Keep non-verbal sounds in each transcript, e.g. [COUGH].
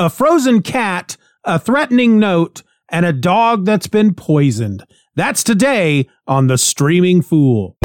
a frozen cat, a threatening note, and a dog that's been poisoned. That's today on The Streaming Fool.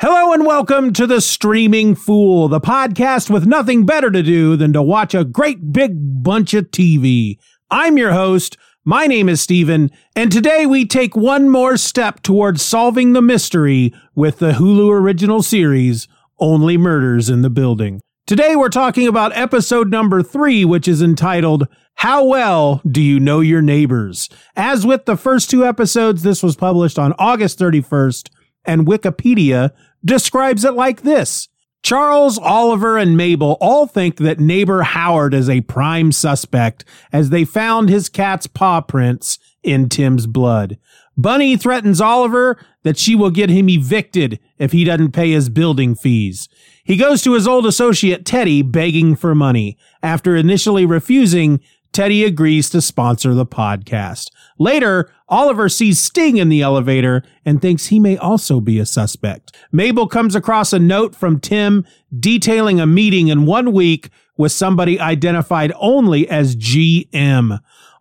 Hello and welcome to The Streaming Fool, the podcast with nothing better to do than to watch a great big bunch of TV. I'm your host. My name is Steven, and today we take one more step towards solving the mystery with the Hulu original series, Only Murders in the Building. Today we're talking about episode number three, which is entitled, How Well Do You Know Your Neighbors? As with the first two episodes, this was published on August 31st, and Wikipedia describes it like this. Charles, Oliver, and Mabel all think that neighbor Howard is a prime suspect as they found his cat's paw prints in Tim's blood. Bunny threatens Oliver that she will get him evicted if he doesn't pay his building fees. He goes to his old associate Teddy begging for money. After initially refusing, Teddy agrees to sponsor the podcast. Later, Oliver sees Sting in the elevator and thinks he may also be a suspect. Mabel comes across a note from Tim detailing a meeting in one week with somebody identified only as GM.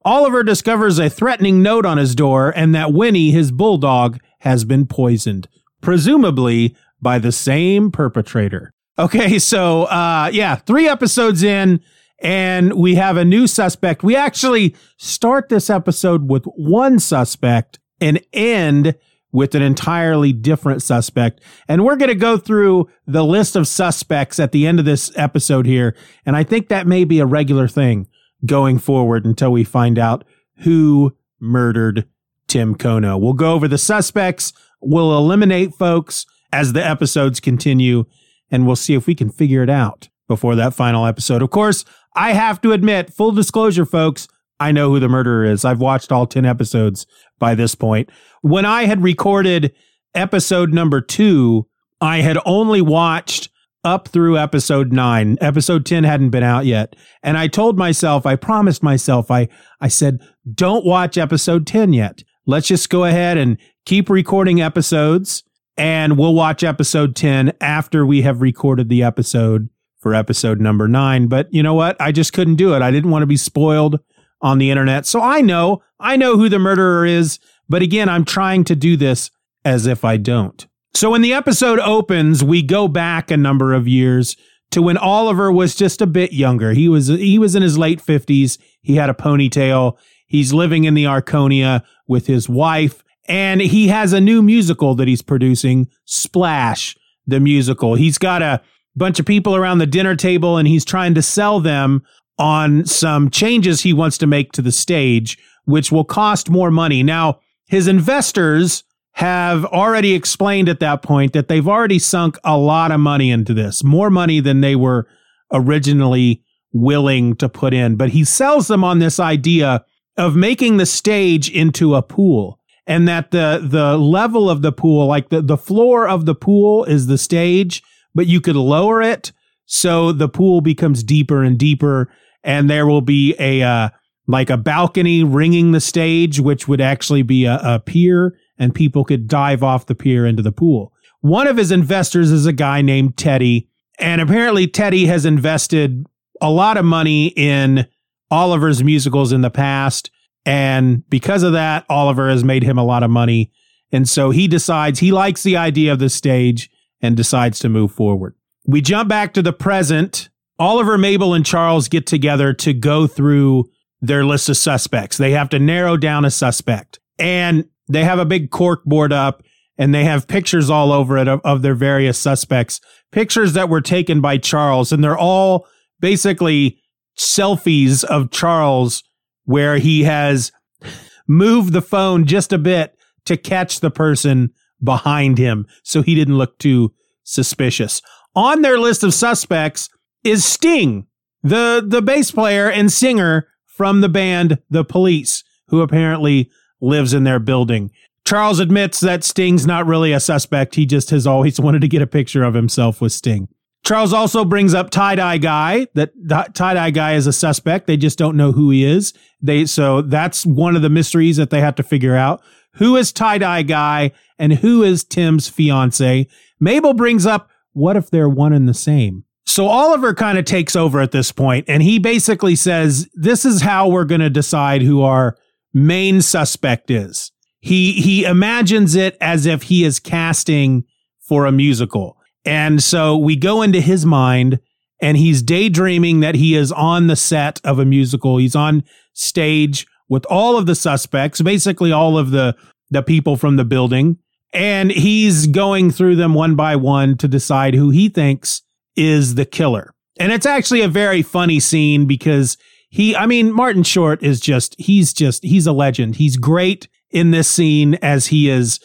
Oliver discovers a threatening note on his door and that Winnie, his bulldog, has been poisoned, presumably by the same perpetrator. Okay, so uh yeah, 3 episodes in and we have a new suspect. We actually start this episode with one suspect and end with an entirely different suspect. And we're going to go through the list of suspects at the end of this episode here. And I think that may be a regular thing going forward until we find out who murdered Tim Kono. We'll go over the suspects. We'll eliminate folks as the episodes continue and we'll see if we can figure it out before that final episode. Of course, I have to admit, full disclosure, folks, I know who the murderer is. I've watched all 10 episodes by this point. When I had recorded episode number two, I had only watched up through episode nine. Episode 10 hadn't been out yet. And I told myself, I promised myself, I, I said, don't watch episode 10 yet. Let's just go ahead and keep recording episodes and we'll watch episode 10 after we have recorded the episode for episode number nine. But you know what? I just couldn't do it. I didn't want to be spoiled on the internet. So I know, I know who the murderer is. But again, I'm trying to do this as if I don't. So when the episode opens, we go back a number of years to when Oliver was just a bit younger. He was he was in his late 50s. He had a ponytail. He's living in the Arconia with his wife and he has a new musical that he's producing, Splash, the musical. He's got a bunch of people around the dinner table and he's trying to sell them on some changes he wants to make to the stage, which will cost more money. Now, his investors have already explained at that point that they've already sunk a lot of money into this, more money than they were originally willing to put in. But he sells them on this idea of making the stage into a pool and that the the level of the pool, like the, the floor of the pool is the stage but you could lower it so the pool becomes deeper and deeper, and there will be a uh, like a balcony ringing the stage, which would actually be a, a pier, and people could dive off the pier into the pool. One of his investors is a guy named Teddy, and apparently Teddy has invested a lot of money in Oliver's musicals in the past. And because of that, Oliver has made him a lot of money. And so he decides he likes the idea of the stage and decides to move forward. We jump back to the present. Oliver, Mabel, and Charles get together to go through their list of suspects. They have to narrow down a suspect and they have a big cork board up and they have pictures all over it of, of their various suspects, pictures that were taken by Charles. And they're all basically selfies of Charles where he has moved the phone just a bit to catch the person behind him so he didn't look too suspicious. On their list of suspects is Sting, the, the bass player and singer from the band The Police, who apparently lives in their building. Charles admits that Sting's not really a suspect. He just has always [LAUGHS] wanted to get a picture of himself with Sting. Charles also brings up tie dye guy. That tie dye guy is a suspect. They just don't know who he is. They so that's one of the mysteries that they have to figure out. Who is tie dye guy and who is Tim's fiance? Mabel brings up what if they're one and the same? So Oliver kind of takes over at this point and he basically says, This is how we're going to decide who our main suspect is. He, he imagines it as if he is casting for a musical. And so we go into his mind and he's daydreaming that he is on the set of a musical. He's on stage with all of the suspects, basically all of the, the people from the building. And he's going through them one by one to decide who he thinks is the killer. And it's actually a very funny scene because he, I mean, Martin Short is just, he's just, he's a legend. He's great in this scene as he is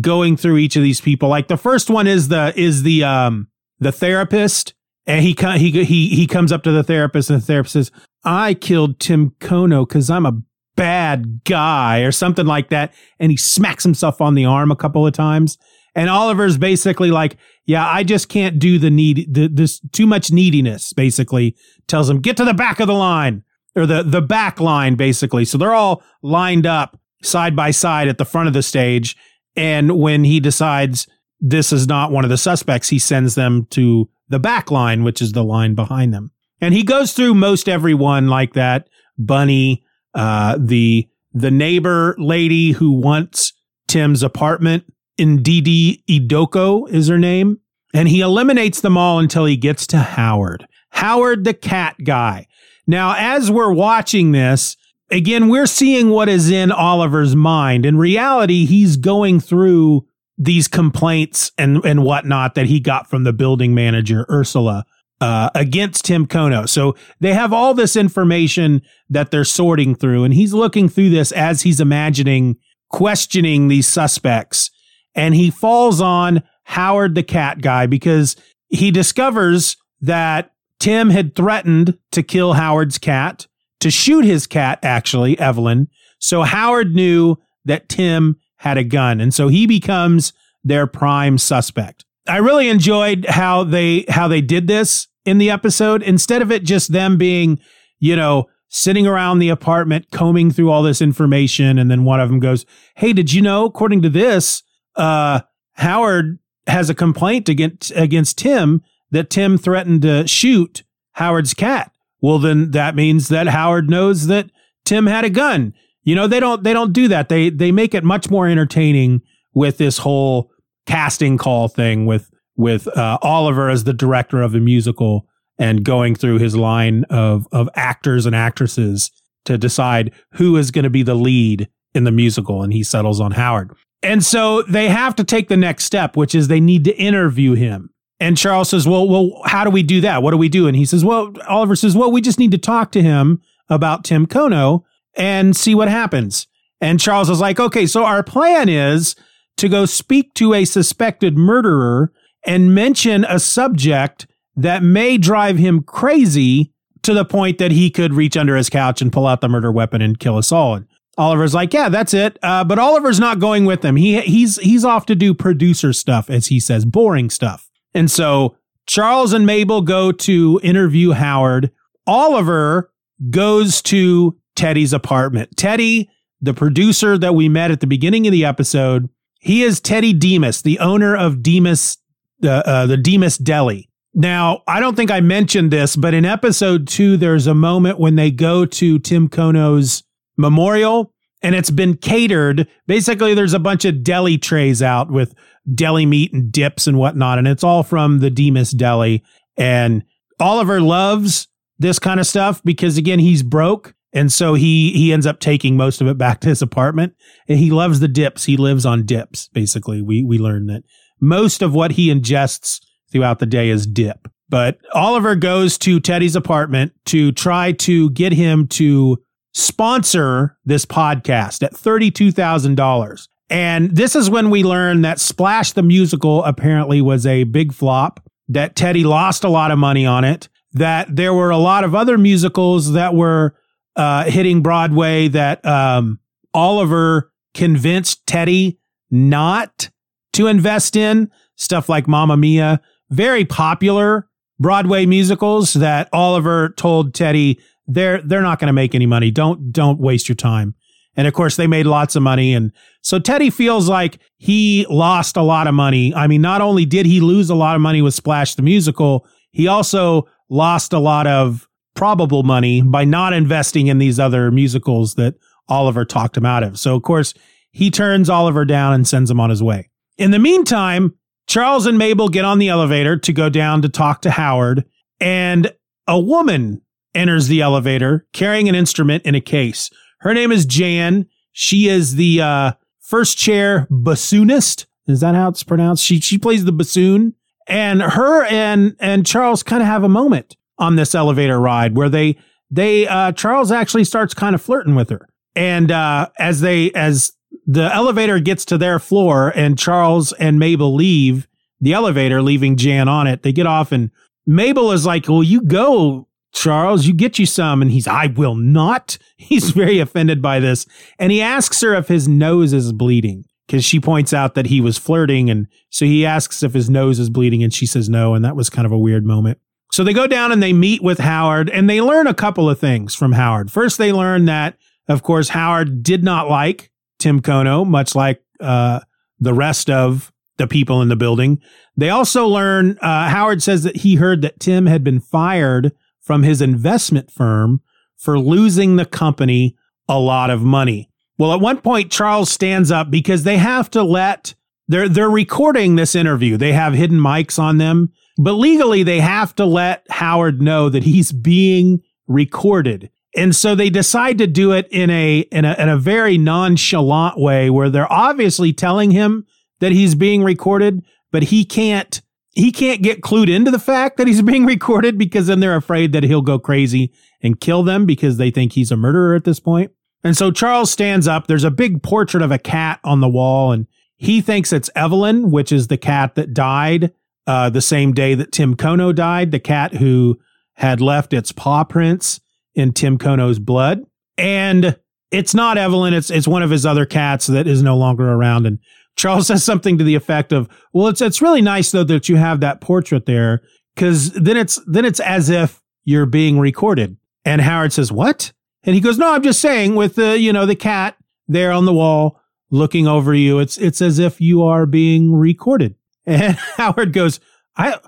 going through each of these people. Like the first one is the, is the, um, the therapist. And he, he, he, he comes up to the therapist and the therapist says, I killed Tim Kono because I'm a bad guy or something like that. And he smacks himself on the arm a couple of times. And Oliver's basically like, yeah, I just can't do the need, the, this too much neediness, basically tells him, get to the back of the line or the, the back line, basically. So they're all lined up side by side at the front of the stage. And when he decides this is not one of the suspects, he sends them to the back line, which is the line behind them. And he goes through most everyone like that. Bunny, uh, the, the neighbor lady who wants Tim's apartment in Ndidi Idoko is her name. And he eliminates them all until he gets to Howard. Howard, the cat guy. Now, as we're watching this, again, we're seeing what is in Oliver's mind. In reality, he's going through these complaints and, and whatnot that he got from the building manager, Ursula, uh, against Tim Kono. So they have all this information that they're sorting through, and he's looking through this as he's imagining questioning these suspects and he falls on Howard the cat guy because he discovers that Tim had threatened to kill Howard's cat, to shoot his cat, actually, Evelyn. So Howard knew that Tim had a gun. And so he becomes their prime suspect. I really enjoyed how they how they did this in the episode. Instead of it just them being, you know, sitting around the apartment combing through all this information and then one of them goes, "Hey, did you know according to this, uh, Howard has a complaint against against Tim that Tim threatened to shoot Howard's cat. Well, then that means that Howard knows that Tim had a gun. You know, they don't they don't do that. They they make it much more entertaining with this whole casting call thing with with uh, Oliver as the director of the musical and going through his line of of actors and actresses to decide who is going to be the lead in the musical and he settles on Howard. And so they have to take the next step, which is they need to interview him. And Charles says, well, well, how do we do that? What do we do? And he says, well, Oliver says, well, we just need to talk to him about Tim Kono and see what happens. And Charles is like, okay, so our plan is to go speak to a suspected murderer and mention a subject that may drive him crazy to the point that he could reach under his couch and pull out the murder weapon and kill us all. And Oliver's like, yeah, that's it. Uh, but Oliver's not going with them. He he's he's off to do producer stuff, as he says, boring stuff. And so Charles and Mabel go to interview Howard. Oliver goes to Teddy's apartment. Teddy, the producer that we met at the beginning of the episode, he is Teddy Dimas, the owner of Dimas, uh, uh, the Dimas Deli. Now, I don't think I mentioned this, but in episode two, there's a moment when they go to Tim Kono's memorial and it's been catered. Basically, there's a bunch of deli trays out with deli meat and dips and whatnot, and it's all from the Dimas Deli. And Oliver loves this kind of stuff because again, he's broke. And so he he ends up taking most of it back [LAUGHS] to his apartment. And he loves the dips. He lives on dips, basically. We we learn that most of what he ingests throughout the day is dip. But Oliver goes to Teddy's apartment to try to get him to sponsor this podcast at $32,000. And this is when we learned that Splash the Musical apparently was a big flop, that Teddy lost a lot of money on it, that there were a lot of other musicals that were uh, hitting Broadway that um, Oliver convinced Teddy not to invest in, stuff like Mamma Mia, very popular Broadway musicals that Oliver told Teddy they're they're not going to make any money. Don't don't waste your time. And of course, they made lots of money. And so Teddy feels like he lost a lot of money. I mean, not only did he lose a lot of money with Splash the Musical, he also lost a lot of probable money by not investing in these other musicals that Oliver talked him out of. So, of course, he turns Oliver down and sends him on his way. In the meantime, Charles and Mabel get on the elevator to go down to talk to Howard, and a woman enters the elevator carrying an instrument in a case. Her name is Jan. She is the uh, first chair bassoonist. Is that how it's pronounced? She she plays the bassoon, and her and and Charles kind of have a moment on this elevator ride where they they uh, Charles actually starts kind of flirting with her, and uh, as they as the elevator gets to their floor and Charles and Mabel leave the elevator, leaving Jan on it, they get off and Mabel is like, "Well, you go, Charles, you get you some. And he's, I will not. [LAUGHS] He's very offended by this. And he asks her if his nose is bleeding because she points out that he was flirting. And so he asks if his nose is bleeding and she says no. And that was kind of a weird moment. So they go down and they meet with Howard and they learn a couple of things from Howard. First, they learn that, of course, Howard did not like Tim Kono, much like uh, the rest of the people in the building. They also learn, uh, Howard says that he heard that Tim had been fired from his investment firm for losing the company a lot of money. Well, at one point, Charles stands up because they have to let they're they're recording this interview. They have hidden mics on them, but legally they have to let Howard know that he's being recorded. And so they decide to do it in a in a in a very nonchalant way where they're obviously telling him that he's being recorded, but he can't he can't get clued into the fact that he's [LAUGHS] being recorded because then they're afraid that he'll go crazy and kill them because they think he's a murderer at this point. And so Charles stands up. There's a big portrait of a cat on the wall, and he thinks it's Evelyn, which is the cat that died uh, the same day that Tim Kono died, the cat who had left its paw prints in Tim Kono's blood. And it's not Evelyn, it's it's one of his other cats that is no longer around. And Charles says something to the effect of, "Well, it's it's really nice though that you have that portrait there because then it's then it's as if you're being recorded." And Howard says, "What?" And he goes, "No, I'm just saying with the you know the cat there on the wall looking over you, it's it's as if you are being recorded." [LAUGHS] And Howard goes, "I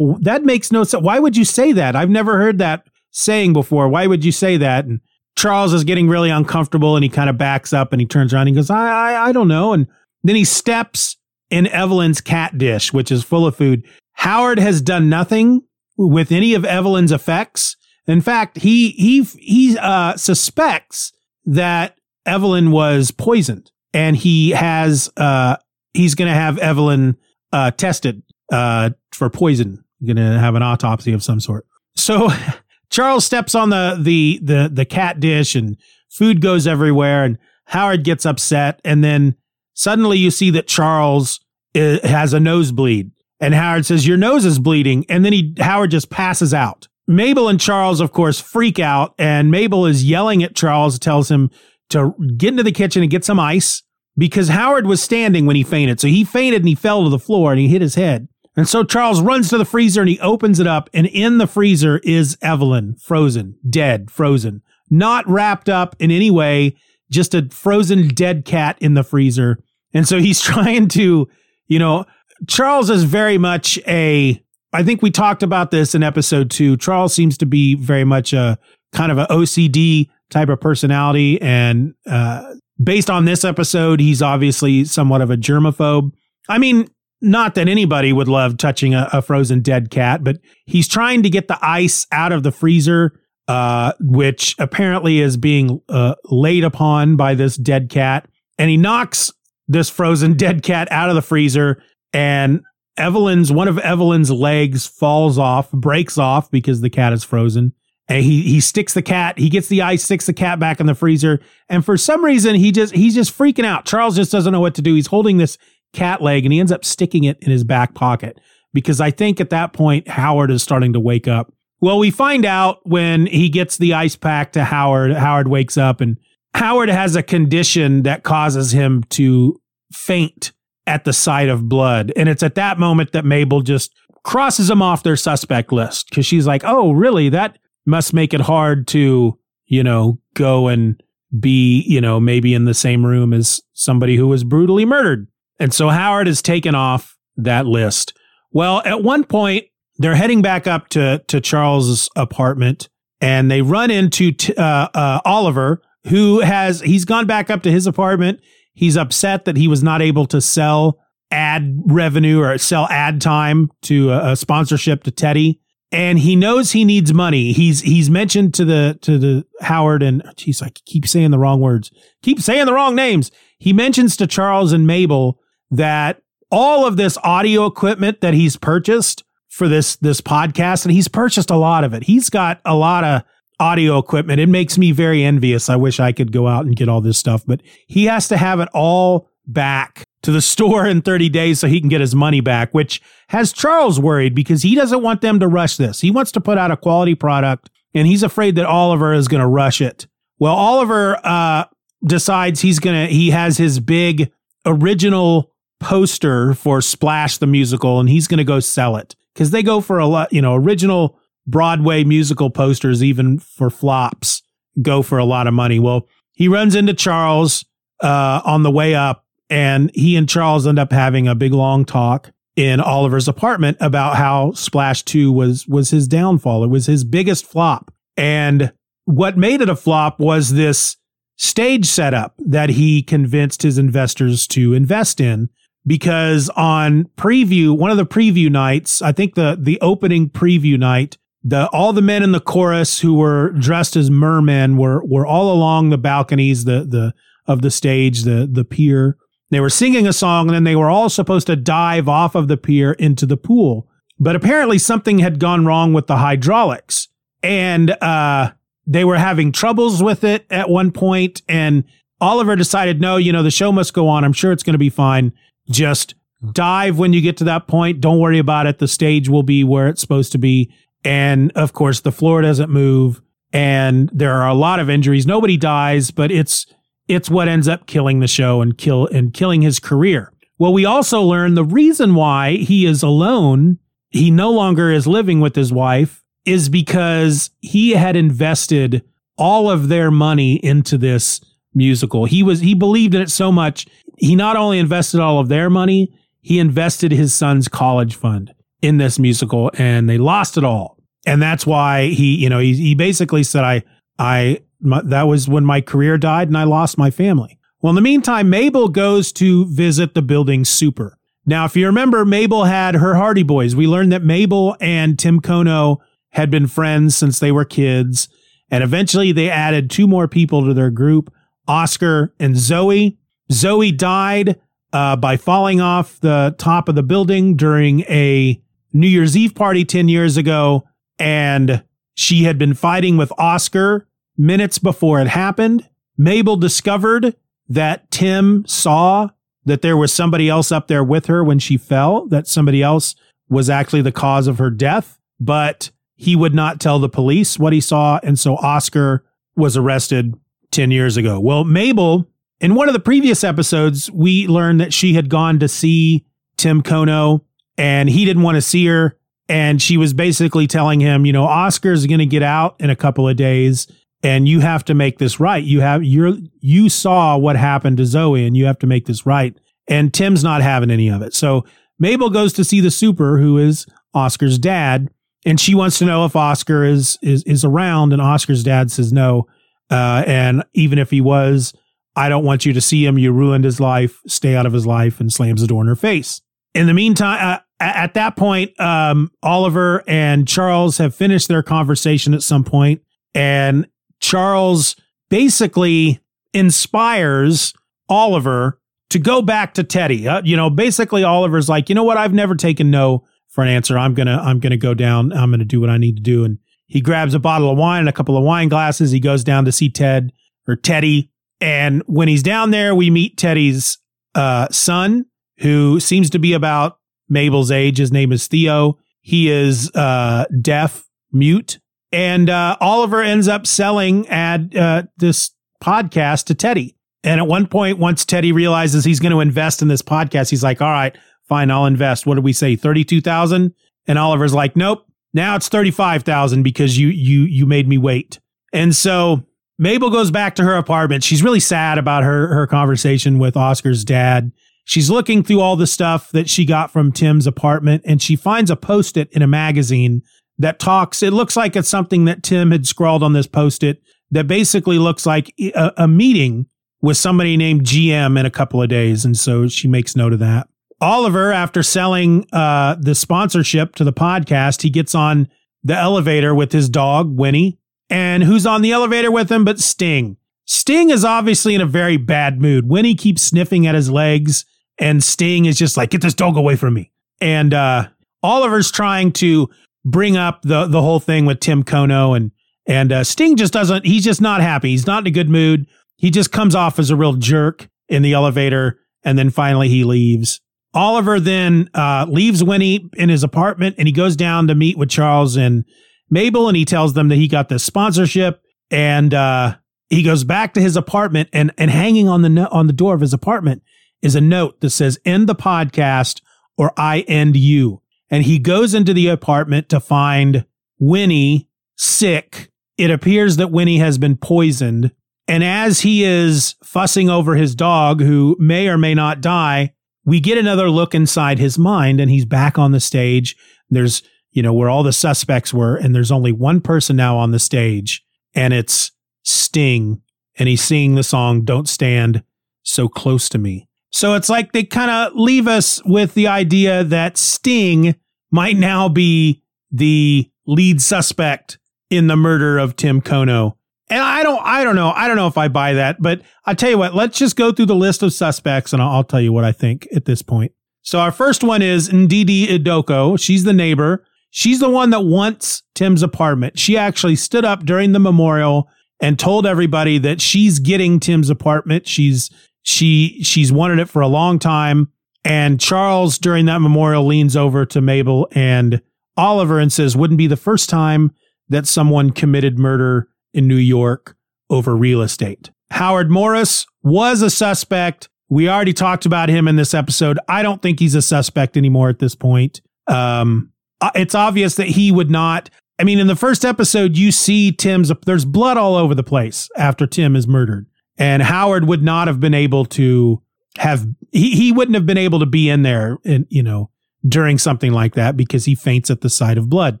that makes no sense. Why would you say that? I've never heard that saying before. Why would you say that?" And Charles is getting really uncomfortable and he kind of backs up and he turns around and he goes, I, I, I don't know. And then he steps in Evelyn's cat dish, which is full of food. Howard has done nothing with any of Evelyn's effects. In fact, he he he uh, suspects that Evelyn was poisoned, and he has uh, he's going to have Evelyn uh, tested uh, for poison. Going to have an autopsy of some sort. So [LAUGHS] Charles steps on the the the the cat dish, and food goes everywhere, and Howard gets upset, and then Suddenly, you see that Charles is, has a nosebleed, and Howard says, "Your nose is bleeding," and then he Howard just passes out. Mabel and Charles, of course, freak out, and Mabel is yelling at Charles, tells him to get into the kitchen and get some ice because Howard was standing when he fainted. So he fainted and he fell to the floor and he hit his head. And so Charles runs to the freezer and he opens it up, and in the freezer is Evelyn, frozen, dead, frozen, not wrapped up in any way just a frozen dead cat in the freezer. And so he's [LAUGHS] trying to, you know, Charles is very much a, I think we talked about this in episode two. Charles seems to be very much a kind of an OCD type of personality. And uh, based on this episode, he's obviously somewhat of a germaphobe. I mean, not that anybody would love touching a, a frozen dead cat, but he's trying to get the ice out of the freezer uh, which apparently is being uh, laid upon by this dead cat. And he knocks this frozen [LAUGHS] dead cat out of the freezer, and Evelyn's one of Evelyn's legs falls off, breaks off because the cat is frozen. And he he sticks the cat, he gets the ice, sticks the cat back in the freezer, and for some reason he just he's just freaking out. Charles just doesn't know what to do. He's holding this cat leg and he ends up sticking it in his back pocket because I think at that point Howard is starting to wake up well, we find out when he gets the ice pack to Howard. Howard wakes up and Howard has a condition that causes him to faint at the sight of blood. And it's at that moment that Mabel just crosses him off their suspect list because she's like, oh, really? That must make it hard to, you know, go and be, you know, maybe in the same room as somebody who was brutally murdered. And so Howard is taken off that list. Well, at one point, they're heading back up to, to Charles's apartment and they run into t- uh, uh, Oliver, who has, he's gone back up to his apartment. He's upset that he was not able to sell ad revenue or sell ad time to a, a sponsorship to Teddy and he knows he needs money. He's he's mentioned to the to the Howard and geez, I keep saying the wrong words, keep saying the wrong names. He mentions to Charles and Mabel that all of this audio equipment that he's purchased for this this podcast, and he's purchased a lot of it. He's got a lot of audio equipment. It makes me very envious. I wish I could go out and get all this stuff, but he has to have it all back to the [LAUGHS] store in 30 days so he can get his money back, which has Charles worried because he doesn't want them to rush this. He wants to put out a quality product and he's afraid that Oliver is going to rush it. Well, Oliver uh, decides he's going to, he has his big original poster for Splash the musical and he's going to go sell it because they go for a lot, you know, original Broadway musical posters, even for flops, go for a lot of money. Well, he runs into Charles uh, on the way up and he and Charles end up having a big long talk in Oliver's apartment about how Splash 2 was was his downfall. It was his biggest flop. And what made it a flop was this stage setup that he convinced his investors to invest in because on preview, one of the preview nights, I think the the opening preview night, the all the men in the chorus who were dressed as mermen were were all along the balconies the the of the stage, the the pier they were singing a song and then they were all supposed to dive off of the pier into the pool. But apparently something had gone wrong with the hydraulics and uh, they were having troubles with it at one point. and Oliver decided, no, you know, the show must go on. I'm sure it's going to be fine. Just dive when you get to that point. Don't worry about it. The stage will be where it's supposed to be. And of course, the floor doesn't move and there are a lot of injuries. Nobody dies, but it's it's what ends up killing the show and kill and killing his career. Well, we also learn the reason why he is alone, he no longer is living with his wife, is because he had invested all of their money into this musical. He was he believed in it so much. He not only invested all of their money, he invested his son's college fund in this musical and they lost it all. And that's why he, you know, he, he basically said, I, I my, that was when my career died and I lost my family. Well, in the meantime, Mabel goes to visit the building super. Now, if you remember, Mabel had her Hardy Boys. We learned that Mabel and Tim Kono had been friends since they were kids. And eventually they added two more people to their group, Oscar and Zoe. Zoe died uh, by falling off the top of the building during a New Year's Eve party 10 years ago. And she had been fighting with Oscar minutes before it happened. Mabel discovered that Tim saw that there was somebody else up there with her when she fell, that somebody else was actually the cause of her death, but he would not tell the police what he saw. And so Oscar was arrested 10 years ago. Well, Mabel, in one of the previous episodes, we learned that she had gone to see Tim Kono and he didn't want to see her. And she was basically telling him, you know, Oscar's going to get out in a couple of days and you have to make this right. You have you're you saw what happened to Zoe and you have to make this right. And Tim's not having any of it. So Mabel goes to see the super who is Oscar's dad and she wants to know if Oscar is is is around and Oscar's dad says no. Uh, and even if he was, I don't want you to see him. You ruined his life. Stay out of his life and slams the door in her face. In the meantime, uh, at that point, um, Oliver and Charles have finished their conversation at some point, and Charles basically inspires Oliver to go back to Teddy. Uh, you know, basically Oliver's like, you know what? I've never taken no for an answer. I'm gonna I'm gonna go down. I'm gonna do what I need to do. And he grabs a bottle of wine and a couple of wine glasses. He goes down to see Ted or Teddy. And when he's down there, we meet Teddy's uh, son, who seems to be about Mabel's age. His name is Theo. He is uh, deaf, mute, and uh, Oliver ends up selling ad uh, this podcast to Teddy. And at one point, once Teddy realizes he's going to invest in this podcast, he's like, "All right, fine, I'll invest." What did we say, thirty-two thousand? And Oliver's like, "Nope, now it's thirty-five thousand because you you you made me wait." And so Mabel goes back to her apartment. She's really sad about her, her conversation with Oscar's dad. She's looking through all the stuff that she got from Tim's apartment and she finds a post it in a magazine that talks. It looks like it's something that Tim had scrawled on this post it that basically looks like a, a meeting with somebody named GM in a couple of days. And so she makes note of that. Oliver, after selling uh, the sponsorship to the podcast, he gets on the elevator with his dog, Winnie. And who's on the elevator with him but Sting? Sting is obviously in a very bad mood. Winnie keeps sniffing at his legs, and Sting is just like, get this dog away from me. And uh, Oliver's trying to bring up the the whole thing with Tim Kono and and uh, Sting just doesn't. He's just not happy. He's not in a good mood. He just comes off as a real jerk in the elevator, and then finally he leaves. Oliver then uh, leaves Winnie in his apartment, and he goes down to meet with Charles and Mabel, and he tells them that he got this sponsorship, and uh, he goes back to his apartment, and and hanging on the no- on the door of his apartment is a note that says "End the podcast" or "I end you." and he goes into the apartment to find Winnie sick. It appears that Winnie has been poisoned. And as he is fussing over his dog, who may or may not die, we get another look inside his mind and he's back on the stage. There's, you know, where all the suspects were, and there's only one person now on the stage, and it's Sting. And he's singing the song, Don't Stand So Close to Me. So it's like they kind of leave us with the idea that Sting might now be the lead suspect in the murder of Tim Kono. And I don't, I don't know. I don't know if I buy that, but I tell you what, let's just go through the list of suspects and I'll, I'll tell you what I think at this point. So our first one is Ndidi Idoko. She's the neighbor. She's the one that wants Tim's apartment. She actually stood up during the memorial and told everybody that she's getting Tim's apartment. She's she she's wanted it for a long time. And Charles, during that memorial, leans over to Mabel and Oliver and says, Wouldn't be the first time that someone committed murder in New York over real estate. Howard Morris was a suspect. We already talked about him in this episode. I don't think he's a suspect anymore at this point. Um, uh, it's obvious that he would not. I mean, in the first episode, you see Tim's, there's blood all over the place after Tim is murdered. And Howard would not have been able to have, he, he wouldn't have been able to be in there and, you know, during something like that because he faints at the sight of blood.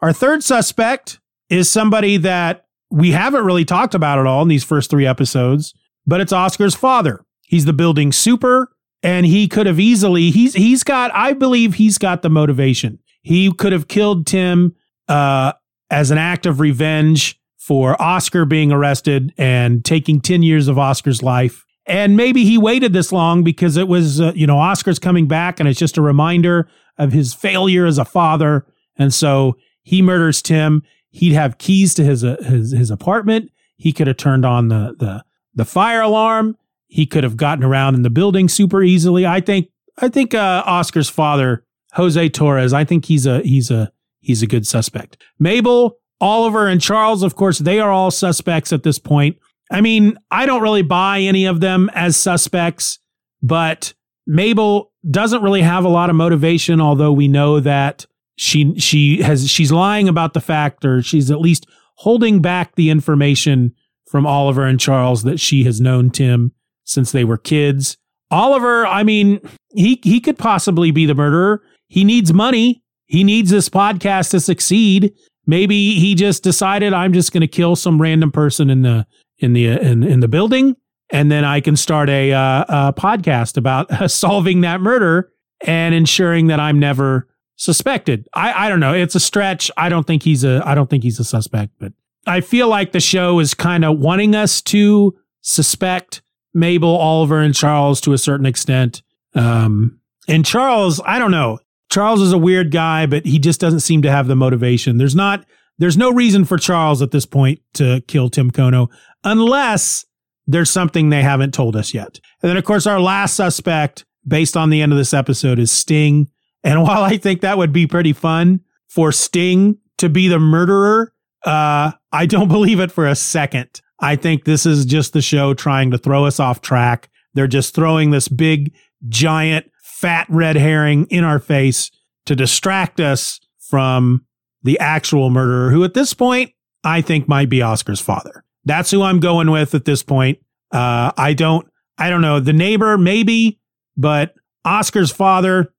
Our third suspect is somebody that we haven't really talked about it all in these first three episodes, but it's Oscar's father. He's the building super and he could have easily, he's, he's got, I believe he's got the motivation. He could have killed Tim, uh, as an act of revenge for Oscar being arrested and taking 10 years of Oscar's life. And maybe he waited this long because it was, uh, you know, Oscar's coming back and it's just a reminder of his failure as a father. And so he murders Tim. He'd have keys to his, uh, his, his apartment. He could have turned on the, the, the fire alarm. He could have gotten around in the building super easily. I think, I think, uh, Oscar's father, Jose Torres, I think he's a, he's a, he's a good suspect. Mabel, Oliver and Charles, of course, they are all suspects at this point. I mean, I don't really buy any of them as suspects, but Mabel doesn't really have a lot of motivation, although we know that she she has she's lying about the fact or she's at least holding back the information from Oliver and Charles that she has known Tim since they were kids. Oliver, I mean, he he could possibly be the murderer. He needs money. He needs this podcast to succeed. Maybe he just decided I'm just going to kill some random person in the in the in, in the building, and then I can start a, uh, a podcast about uh, [LAUGHS] solving that murder and ensuring that I'm never suspected. I I don't know. It's a stretch. I don't think he's a I don't think he's a suspect, but I feel like the show is kind of wanting us to suspect Mabel, Oliver, and Charles to a certain extent. Um, and Charles, I don't know. Charles is a weird guy, but he just doesn't seem to have the motivation. There's not, there's no reason for Charles at this point to kill Tim Kono unless there's something they haven't told us yet. And then, of course, our last suspect, based on the end of this episode, is Sting. And [LAUGHS] while I think that would be pretty fun for Sting to be the murderer, uh, I don't [LAUGHS] believe it for a second. I think this is just the show trying to throw us off track. They're just throwing this big, giant fat red herring in our face to distract us from the actual murderer, who at this point I think might be Oscar's father. That's who I'm going with at this point. Uh, I don't, I don't know. The neighbor, maybe, but Oscar's father,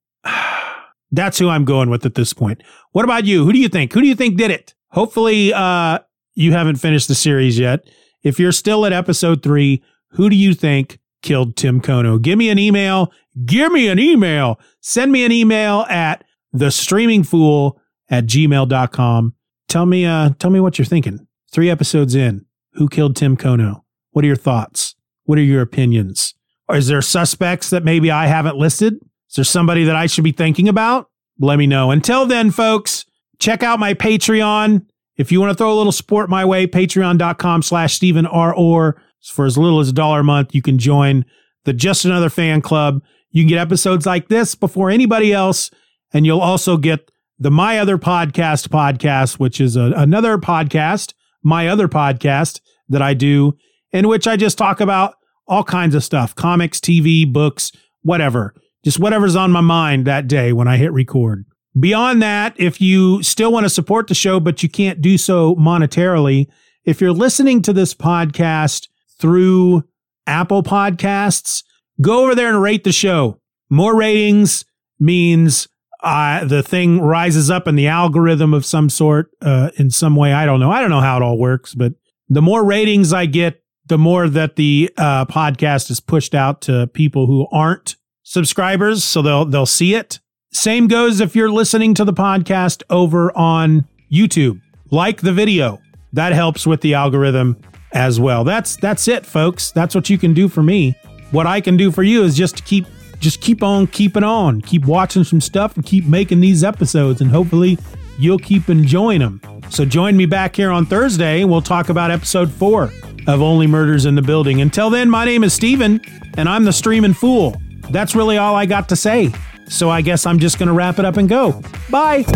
that's who I'm going with at this point. What about you? Who do you think? Who do you think did it? Hopefully, uh, you haven't finished the series yet. If you're still at episode three, who do you think killed Tim Kono? Give me an email. Give me an email. Send me an email at the streaming fool at gmail.com. Tell me, uh, tell me what you're thinking. Three episodes in, who killed Tim Kono? What are your thoughts? What are your opinions? Or is there suspects that maybe I haven't listed? Is there somebody that I should be thinking about? Let me know. Until then, folks, check out my Patreon. If you want to throw a little support my way, patreon.com slash Stephen R. Orr. For as little as a dollar a month, you can join the Just Another Fan Club. You can get episodes like this before anybody else. And you'll also get the My Other Podcast podcast, which is a, another podcast, my other podcast that I do, in which I just talk about all kinds of stuff comics, TV, books, whatever. Just whatever's on my mind that day when I hit record. Beyond that, if you still want to support the show, but you can't do so monetarily, if you're listening to this podcast through Apple Podcasts, go over there and rate the show. More ratings means uh, the thing rises up in the algorithm of some sort uh, in some way. I don't know. I don't know how it all works, but the more ratings I get, the more that the uh, podcast is pushed out to people who aren't subscribers, so they'll they'll see it. Same goes if you're listening to the podcast over on YouTube. Like the video. That helps with the algorithm as well. That's that's it, folks. That's what you can do for me. What I can do for you is just to keep just keep on keeping on. Keep watching some stuff and keep making these episodes and hopefully you'll keep enjoying them. So join me back here on Thursday and we'll talk about episode 4 of Only Murders in the Building. Until then, my name is Steven and I'm the streaming fool. That's really all I got to say. So I guess I'm just going to wrap it up and go. Bye. [LAUGHS]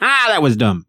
that was dumb.